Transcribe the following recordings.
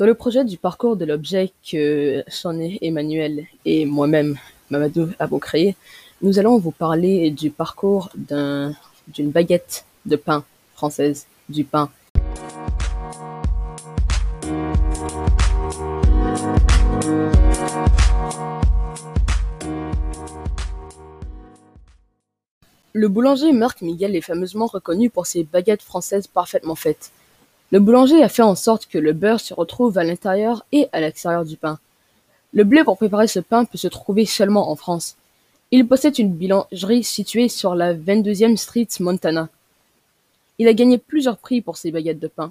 Dans le projet du parcours de l'objet que Shawnee Emmanuel et moi-même, Mamadou, avons créé, nous allons vous parler du parcours d'un, d'une baguette de pain française, du pain. Le boulanger Marc Miguel est fameusement reconnu pour ses baguettes françaises parfaitement faites. Le boulanger a fait en sorte que le beurre se retrouve à l'intérieur et à l'extérieur du pain. Le blé pour préparer ce pain peut se trouver seulement en France. Il possède une boulangerie située sur la 22e Street Montana. Il a gagné plusieurs prix pour ses baguettes de pain.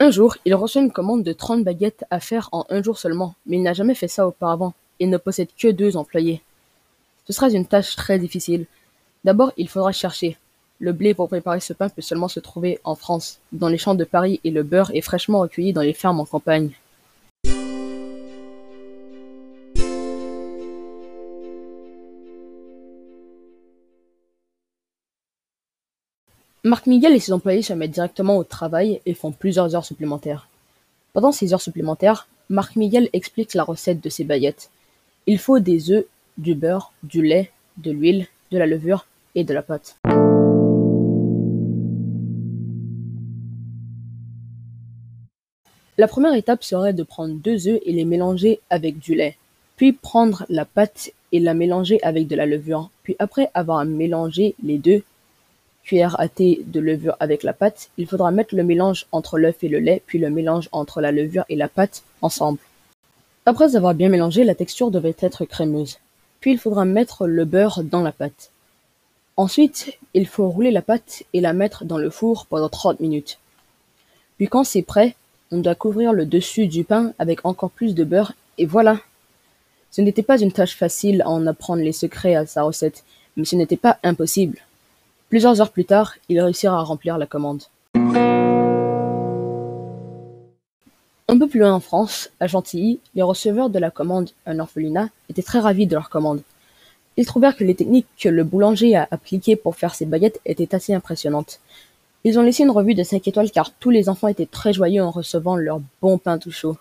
Un jour, il reçoit une commande de 30 baguettes à faire en un jour seulement, mais il n'a jamais fait ça auparavant. Il ne possède que deux employés. Ce sera une tâche très difficile. D'abord, il faudra chercher. Le blé pour préparer ce pain peut seulement se trouver en France, dans les champs de Paris, et le beurre est fraîchement recueilli dans les fermes en campagne. Marc Miguel et ses employés se mettent directement au travail et font plusieurs heures supplémentaires. Pendant ces heures supplémentaires, Marc Miguel explique la recette de ses baguettes. Il faut des œufs, du beurre, du lait, de l'huile, de la levure et de la pâte. La première étape serait de prendre deux œufs et les mélanger avec du lait, puis prendre la pâte et la mélanger avec de la levure, puis après avoir mélangé les deux, cuillères à thé de levure avec la pâte, il faudra mettre le mélange entre l'œuf et le lait, puis le mélange entre la levure et la pâte ensemble. Après avoir bien mélangé, la texture devait être crémeuse. Puis il faudra mettre le beurre dans la pâte. Ensuite, il faut rouler la pâte et la mettre dans le four pendant 30 minutes. Puis quand c'est prêt, on doit couvrir le dessus du pain avec encore plus de beurre et voilà. Ce n'était pas une tâche facile à en apprendre les secrets à sa recette, mais ce n'était pas impossible. Plusieurs heures plus tard, ils réussirent à remplir la commande. Un peu plus loin en France, à Chantilly, les receveurs de la commande, un orphelinat, étaient très ravis de leur commande. Ils trouvèrent que les techniques que le boulanger a appliquées pour faire ses baguettes étaient assez impressionnantes. Ils ont laissé une revue de 5 étoiles car tous les enfants étaient très joyeux en recevant leur bon pain tout chaud.